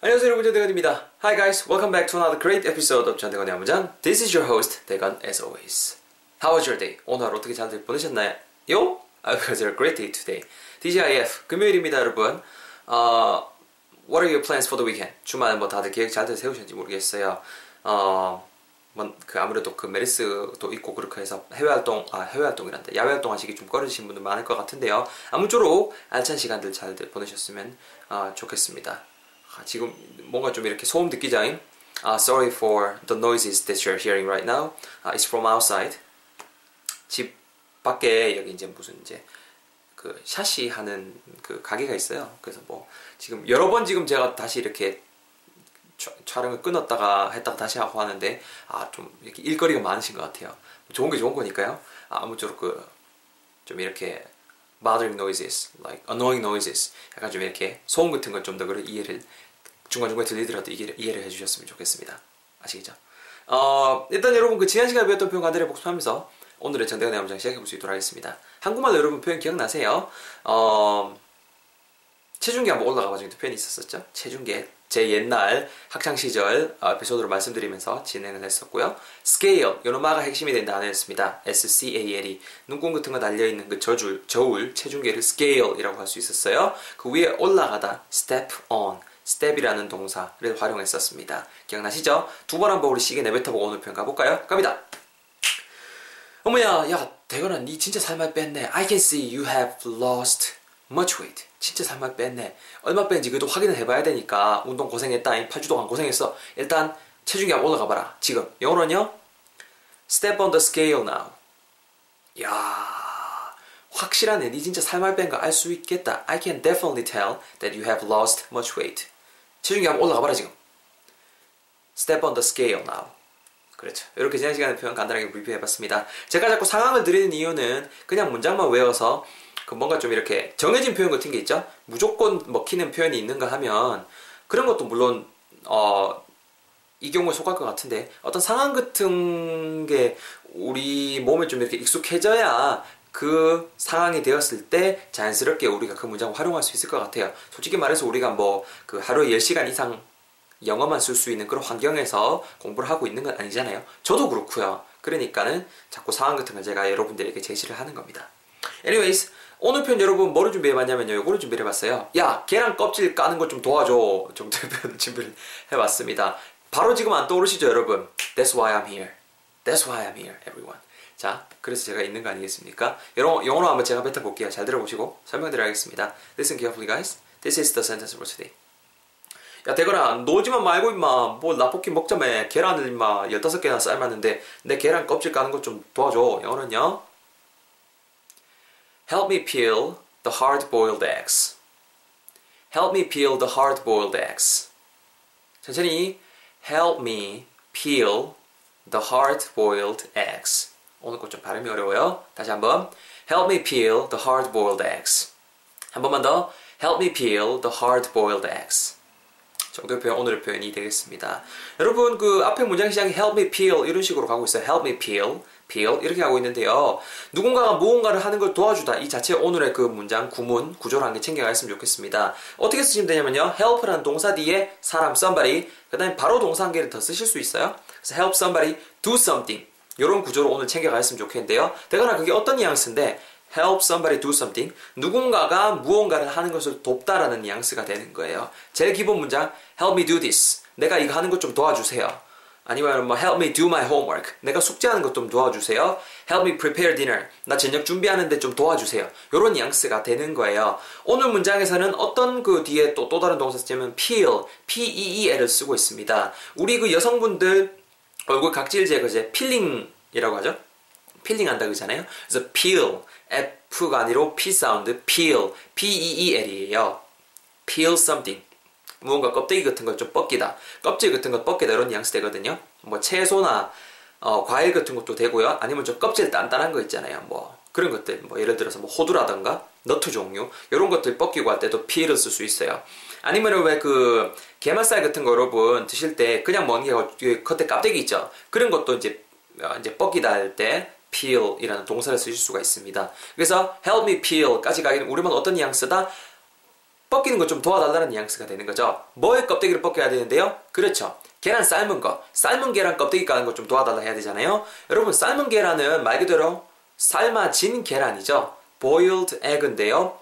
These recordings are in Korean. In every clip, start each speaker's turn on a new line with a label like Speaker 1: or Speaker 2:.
Speaker 1: 안녕하세요 여러분 전대건입니다. Hi guys, welcome back to another great episode of 전대건의 아무장. This is your host 대건 as always. How was your day? 오늘 하루 어떻게 잘들 보내셨나요? 요? I was a great day today. DGIF 금요일입니다 여러분. 어, what are your plans for the weekend? 주말에 뭐 다들 계획 잘들 세우셨는지 모르겠어요. 어, 뭐그 아무래도 그 메르스도 있고 그렇게 해서 해외 활동 아 해외 활동이란다 야외 활동 하시기 좀 꺼리신 분들 많을 것 같은데요. 아무쪼록 알찬 시간들 잘들 보내셨으면 어, 좋겠습니다. 아, 지금 뭔가 좀 이렇게 소음 듣기자임. Uh, sorry for the noises that you're hearing right now. Uh, it's from outside. 집 밖에 여기 이제 무슨 이제 그 샤시 하는 그 가게가 있어요. 그래서 뭐 지금 여러 번 지금 제가 다시 이렇게 촬- 촬영을 끊었다가 했다가 다시 하고 하는데 아 좀 이렇게 일거리가 많으신 것 같아요. 좋은 게 좋은 거니까요. 아, 아무쪼록 그 좀 이렇게 bothering noises, like annoying noises, 약간 좀 이렇게 소음 같은 걸좀더 그래 이해를 중간중간에 들리더라도 이해를, 이해를 해주셨으면 좋겠습니다. 아시겠죠? 어, 일단 여러분 그 지난 시간에 배웠던 표현 간단히 복습하면서 오늘의 전대가 내용장 시작해 볼 수 있도록 하겠습니다. 한국말로 여러분 표현 기억나세요? 어, 체중계 한번 올라가 봐준 표현이 있었었죠. 체중계 제 옛날 학창 시절 어, 에피소드로 말씀드리면서 진행을 했었고요. scale 요노마가 핵심이 된 단어였습니다. S-C-A-L이 눈금 같은 거 달려 있는 그 저줄 저울 체중계를 scale이라고 할 수 있었어요. 그 위에 올라가다 step on step이라는 동사를 활용했었습니다. 기억나시죠? 두 번 한번 우리 시계 내뱉어보고 오늘 표현 가볼까요? 갑니다. 어머야, 야, 대건아, 니 진짜 살 많이 뺐네. I can see you have lost much weight. 진짜 살 많이 뺐네. 얼마 뺐는지 그래도 확인을 해봐야 되니까 운동 고생했다. 8주 동안 고생했어. 일단 체중이 한번 올라가 봐라. 지금 영어로는요. Step on the scale now. 야, 확실하네. 니 진짜 살 많이 뺀거 알 수 있겠다. I can definitely tell that you have lost much weight. 체중이 한번 올라가 봐라 지금. Step on the scale now. 그렇죠. 이렇게 지난 시간에 표현 간단하게 리뷰해봤습니다. 제가 자꾸 상황을 드리는 이유는 그냥 문장만 외워서 그 뭔가 좀 이렇게 정해진 표현 같은 게 있죠. 무조건 먹히는 표현이 있는가 하면 그런 것도 물론 어, 이 경우에 속할 것 같은데 어떤 상황 같은 게 우리 몸에 좀 이렇게 익숙해져야 그 상황이 되었을 때 자연스럽게 우리가 그 문장을 활용할 수 있을 것 같아요. 솔직히 말해서 우리가 뭐 그 하루에 10시간 이상 영어만 쓸 수 있는 그런 환경에서 공부를 하고 있는 건 아니잖아요. 저도 그렇고요. 그러니까는 자꾸 상황 같은 걸 제가 여러분들에게 제시를 하는 겁니다. Anyways, 오늘 편 여러분 뭐를 준비해봤냐면요. 요거를 준비해봤어요. 야, 계란 껍질 까는 것 좀 도와줘. 정도의 표현을 준비를 해봤습니다. 바로 지금 안 떠오르시죠, 여러분? That's why I'm here. That's why I'm here, everyone. 자, 그래서 제가 있는 거 아니겠습니까? 영어, 영어로 한번 제가 뱉어볼게요. 잘 들어보시고 설명드려야겠습니다. Listen carefully, guys. This is the sentence for today. 야 대거라 놀지만 말고 임마 뭐 라볶이 먹자며 계란을 임마 15개나 삶았는데 내 계란 껍질 까는 것 좀 도와줘 영어는요 Help me peel the hard-boiled eggs Help me peel the hard-boiled eggs 천천히 Help me peel the hard-boiled eggs 오늘 것좀 발음이 어려워요 다시 한번 Help me peel the hard-boiled eggs 한 번만 더 Help me peel the hard-boiled eggs 정도의 표현, 오늘의 표현이 되겠습니다. 여러분, 그 앞에 문장 시작이 help me peel 이런 식으로 가고 있어요. help me peel, peel 이렇게 가고 있는데요. 누군가가 무언가를 하는 걸 도와주다 이 자체 오늘의 그 문장 구문 구조를 한 개 챙겨갔으면 좋겠습니다. 어떻게 쓰시면 되냐면요. help라는 동사 뒤에 사람 somebody 그 다음에 바로 동사 한 개를 더 쓰실 수 있어요. 그래서 help somebody do something 이런 구조로 오늘 챙겨갔으면 좋겠는데요. 대거나 그게 어떤 뉘앙스인데 help somebody do something. 누군가가 무언가를 하는 것을 돕다라는 뉘앙스가 되는 거예요. 제일 기본 문장 help me do this. 내가 이거 하는 것 좀 도와주세요. 아니면 뭐 help me do my homework. 내가 숙제하는 것 좀 도와주세요. help me prepare dinner. 나 저녁 준비하는데 좀 도와주세요. 이런 뉘앙스가 되는 거예요. 오늘 문장에서는 어떤 그 뒤에 또, 또 다른 동사 쓰면 peel, p-e-e-l을 쓰고 있습니다. 우리 그 여성분들 얼굴 각질 제거제 필링이라고 하죠. 필링 한다 그러잖아요. 그래서 peel, F가 아니고 P sound, peel, P-E-E-L이에요. peel something. 무언가 껍데기 같은 걸 좀 벗기다. 껍질 같은 거 벗기다 이런 뉘앙스 되거든요. 뭐 채소나 어, 과일 같은 것도 되고요. 아니면 좀 껍질 단단한 거 있잖아요. 뭐 그런 것들, 뭐 예를 들어서 뭐 호두라던가 너트 종류 이런 것들 벗기고 할 때도 peel을 쓸 수 있어요. 아니면 왜 그 게맛살 같은 거 여러분 드실 때 그냥 먹는 게 겉에 껍데기 있죠. 그런 것도 이제 어, 이제 벗기다 할 때 peel이라는 동사를 쓰실 수가 있습니다. 그래서 help me peel까지 가기는 우리만 어떤 뉘앙스다? 벗기는 거좀 도와달라는 뉘앙스가 되는 거죠. 뭐의 껍데기를 벗겨야 되는데요? 그렇죠. 계란 삶은 거. 삶은 계란 껍데기 까는 거좀 도와달라 해야 되잖아요. 여러분, 삶은 계란은 말 그대로 삶아진 계란이죠. boiled egg인데요.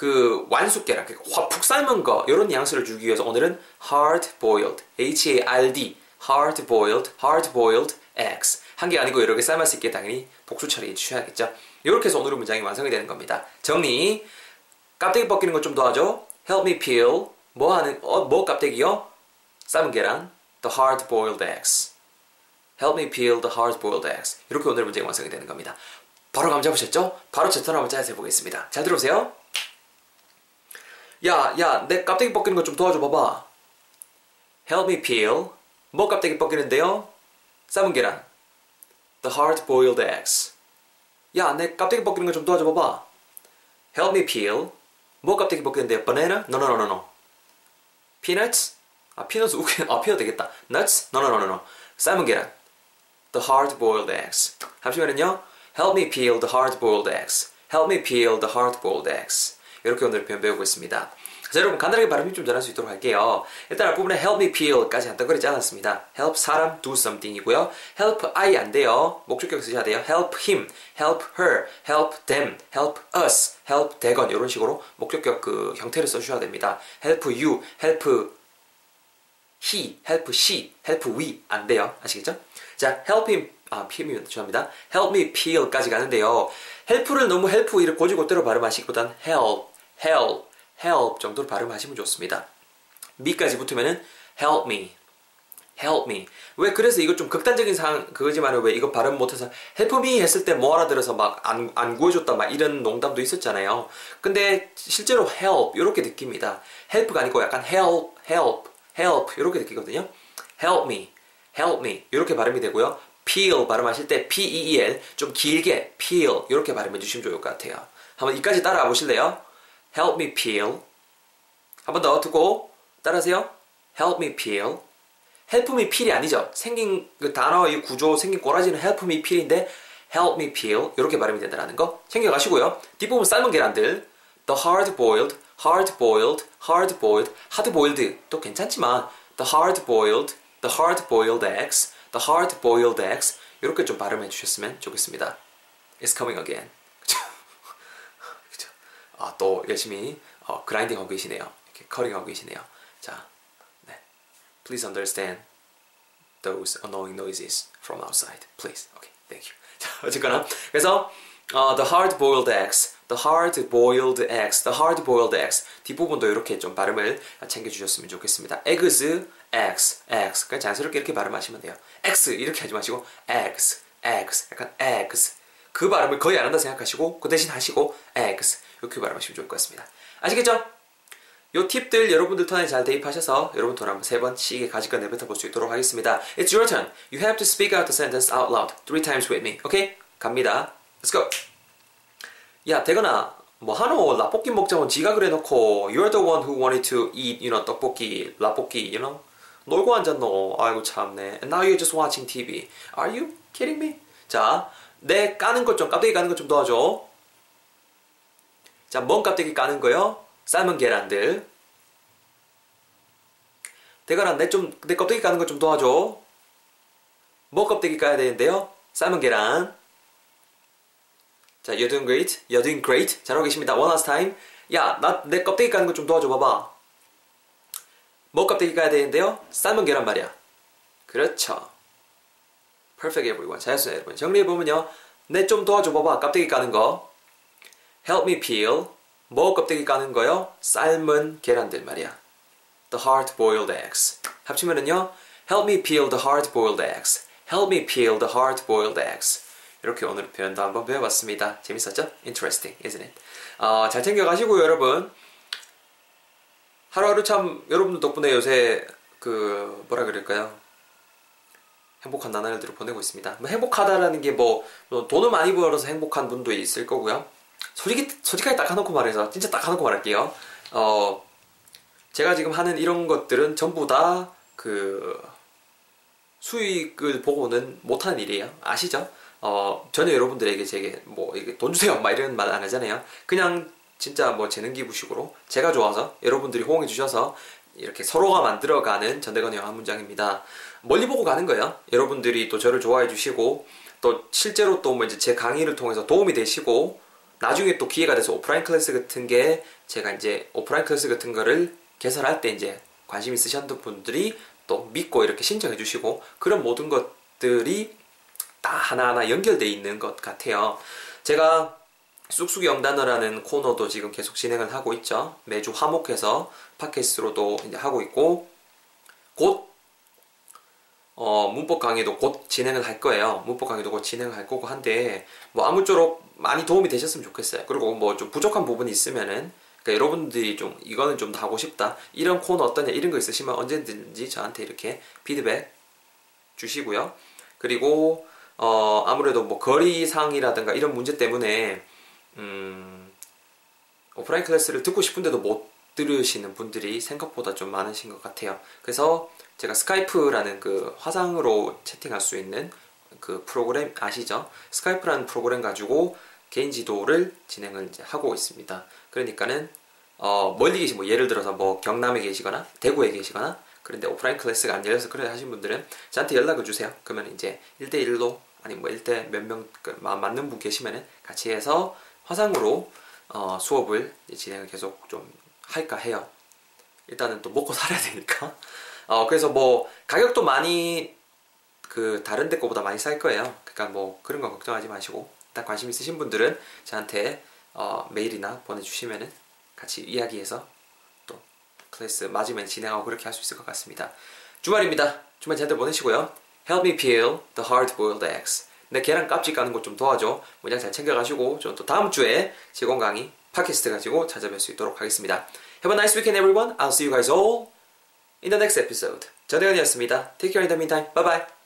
Speaker 1: 그 완숙 계란, 그러니까 푹 삶은 거 이런 뉘앙스를 주기 위해서 오늘은 hard boiled, H-A-R-D, hard boiled, hard boiled eggs 한 개 아니고 여러 개 삶을 수 있게 당연히 복수 처리해 주셔야겠죠. 이렇게 해서 오늘의 문장이 완성이 되는 겁니다. 정리. 껍데기 벗기는 거좀 도와줘. Help me peel. 뭐 하는 어, 뭐 껍데기요? 삶은 계란. The hard boiled eggs. Help me peel the hard boiled eggs. 이렇게 오늘 문제가 완성이 되는 겁니다. 바로 감 잡으셨죠? 바로 제 턴 한번 짜서 해보겠습니다. 잘 들어오세요. 야, 야, 내 껍데기 벗기는 거 좀 도와줘 봐봐. Help me peel. 뭐 껍데기 벗기는데요? 삶은 계란. The hard boiled eggs. 야, 내 껍데기 벗기는 거 좀 도와줘 봐봐. Help me peel. 뭐 껍데기 벗기는데요? Banana? No, no, no, no, no. Peanuts? 아, 피넛 웃겨. 아, 피넛 되겠다. Nuts? No, no, no, no, no. 삶은 계란. The hard boiled eggs. 잠시만요. Help me peel the hard boiled eggs. Help me peel the hard boiled eggs. 이렇게 오늘 표현 배우고 있습니다. 자, 여러분 간단하게 발음 좀 전할 수 있도록 할게요. 일단 앞부분에 help me peel까지 한덩거리지 않았습니다. help 사람 do something이고요. help I 안 돼요. 목적격 쓰셔야 돼요. help him, help her, help them, help us, help 대건 이런 식으로 목적격 그 형태를 써주셔야 됩니다. help you, help he, help she, help we 안 돼요. 아시겠죠? 자, help him 아, him이면 죄송합니다. help me peel까지 가는데요. help를 너무 help 이를 고지고대로 발음하시기보단 help, help help 정도로 발음하시면 좋습니다. me까지 붙으면은 help me, help me. 왜 그래서 이거 좀 극단적인 상황 그거지만 왜 이거 발음 못해서 help me 했을 때 뭐 알아들어서 막 안 안 구해줬다 막 이런 농담도 있었잖아요. 근데 실제로 help 이렇게 느낍니다. help가 아니고 약간 help, help, help 이렇게 느끼거든요. help me, help me 이렇게 발음이 되고요. peel 발음하실 때 p-e-e-l 좀 길게 peel 이렇게 발음해 주시면 좋을 것 같아요. 한번 이까지 따라와 보실래요? Help me peel. 한 번 더 듣고 따라하세요. help me peel. help me peel이 아니죠. 생긴 그 단어의 구조, 생긴 꼬라지는 help me peel인데 help me peel 이렇게 발음이 된다는 거 챙겨가시고요. 뒷부분 삶은 계란들 the hard boiled, hard boiled, hard boiled, hard boiled도 괜찮지만 the hard boiled, the hard boiled eggs, the hard boiled eggs 이렇게 좀 발음해 주셨으면 좋겠습니다. It's coming again. 아, 또 열심히 어, 그라인딩 하고 계시네요. 이렇게 커링 하고 계시네요. 자, 네. Please understand those annoying noises from outside. Please. Okay, thank you. 자, 어쨌거나 그래서 어, the hard-boiled eggs, the hard-boiled eggs, the hard-boiled eggs 뒷부분도 이렇게 좀 발음을 챙겨주셨으면 좋겠습니다. eggs, eggs, eggs. 그냥 자연스럽게 이렇게 발음하시면 돼요. eggs 이렇게 하지 마시고 eggs, eggs, 약간 eggs. 그 발음을 거의 안 한다 생각하시고 그 대신 하시고 eggs 이렇게 발음하시면 좋을 것 같습니다. 아시겠죠? 요 팁들 여러분들 턴에 잘 대입하셔서 여러분 턴 한번 세 번씩 가지고 내뱉어 볼 수 있도록 하겠습니다. It's your turn. You have to speak out the sentence out loud three times with me. Okay? 갑니다. Let's go. 야, 대건아. 뭐 하노? 라볶이 먹자고 지가 그래 놓고 You're the one who wanted to eat, you know, 떡볶이, 라볶이, you know? 놀고 앉았노. 아이고 참네. And now you're just watching TV. Are you kidding me? 자, 내 까는 것 좀, 깍두기 까는 것 좀 도와줘. 자, 뭔 깍두기 까는 거요? 삶은 계란들. 대가라, 내 좀, 내 껍데기 까는 것좀 도와줘. 뭐 껍데기 까야 되는데요? 삶은 계란. 자, you're doing great. You're doing great. 잘하고 계십니다. One last time. 야, 나, 내 껍데기 까는 것좀 도와줘 봐봐. 뭐 껍데기 까야 되는데요? 삶은 계란 말이야. 그렇죠. Perfect everyone. 잘했어요, 여러분. 정리해보면요. 내 좀 도와줘 봐봐. 껍데기 까는 거. Help me peel. 뭐 껍데기 까는 거요? 삶은 계란들 말이야. The hard-boiled eggs. 합치면은요. Help me peel the hard-boiled eggs. Help me peel the hard-boiled eggs. 이렇게 오늘 표현도 한번 배워봤습니다. 재밌었죠? Interesting, isn't it? 어, 잘 챙겨가시고요, 여러분. 하루하루 참 여러분들 덕분에 요새 그 뭐라 그럴까요? 행복한 나날들을 보내고 있습니다. 뭐 행복하다라는 게뭐 뭐 돈을 많이 벌어서 행복한 분도 있을 거고요. 솔직히 솔직하게 딱 해놓고 말해서 진짜 딱 해놓고 말할게요. 어 제가 지금 하는 이런 것들은 전부 다 그 수익을 보고는 못하는 일이에요. 아시죠? 어 전혀 여러분들에게 제게 뭐 이게 돈 주세요 막 이런 말 안 하잖아요. 그냥 진짜 뭐 재능 기부식으로 제가 좋아서 여러분들이 호응해 주셔서 이렇게 서로가 만들어가는 전대건의 한 문장입니다. 멀리 보고 가는 거예요. 여러분들이 또 저를 좋아해 주시고 또 실제로 또 뭐 이제 제 강의를 통해서 도움이 되시고 나중에 또 기회가 돼서 오프라인 클래스 같은 게 제가 이제 오프라인 클래스 같은 거를 개설할 때 이제 관심 있으셨던 분들이 또 믿고 이렇게 신청해 주시고 그런 모든 것들이 다 하나하나 연결돼 있는 것 같아요. 제가 쑥쑥이 영단어라는 코너도 지금 계속 진행을 하고 있죠. 매주 화목해서 팟캐스트로도 이제 하고 있고 곧 어, 문법 강의도 곧 진행을 할 거예요. 문법 강의도 곧 진행을 할 거고 한데 뭐 아무쪼록 많이 도움이 되셨으면 좋겠어요. 그리고 뭐 좀 부족한 부분이 있으면은 그러니까 여러분들이 좀 이거는 좀 더 하고 싶다 이런 코너 어떠냐 이런 거 있으시면 언제든지 저한테 이렇게 피드백 주시고요. 그리고 어, 아무래도 뭐 거리상이라든가 이런 문제 때문에 음, 오프라인 클래스를 듣고 싶은데도 못 들으시는 분들이 생각보다 좀 많으신 것 같아요. 그래서 제가 스카이프라는 그 화상으로 채팅할 수 있는 그 프로그램 아시죠? 스카이프라는 프로그램 가지고 개인 지도를 진행을 하고 있습니다. 그러니까는 어, 멀리 계신 뭐 예를 들어서 뭐 경남에 계시거나 대구에 계시거나 그런데 오프라인 클래스가 안 열려서 그래 하신 분들은 저한테 연락을 주세요. 그러면 이제 1대1로 아니 뭐 1대 몇명 그, 맞는 분 계시면은 같이 해서 화상으로 어, 수업을 진행을 계속 좀 할까 해요. 일단은 또 먹고 살아야 되니까. 어, 그래서 뭐 가격도 많이 그 다른 데 거보다 많이 쌀 거예요. 그러니까 뭐 그런 거 걱정하지 마시고 딱 관심 있으신 분들은 저한테 어, 메일이나 보내주시면은 같이 이야기해서 또 클래스 맞으면 진행하고 그렇게 할 수 있을 것 같습니다. 주말입니다. 주말 잘 보내시고요. Help me peel the hard-boiled eggs. 내 계란 깝지 까는 거좀 도와줘. 문장 잘 챙겨가시고 저는 또 다음 주에 제공 강의 팟캐스트 가지고 찾아뵐 수 있도록 하겠습니다. Have a nice weekend everyone. I'll see you guys all in the next episode. 저대건이었습니다. Take care in the meantime. Bye bye.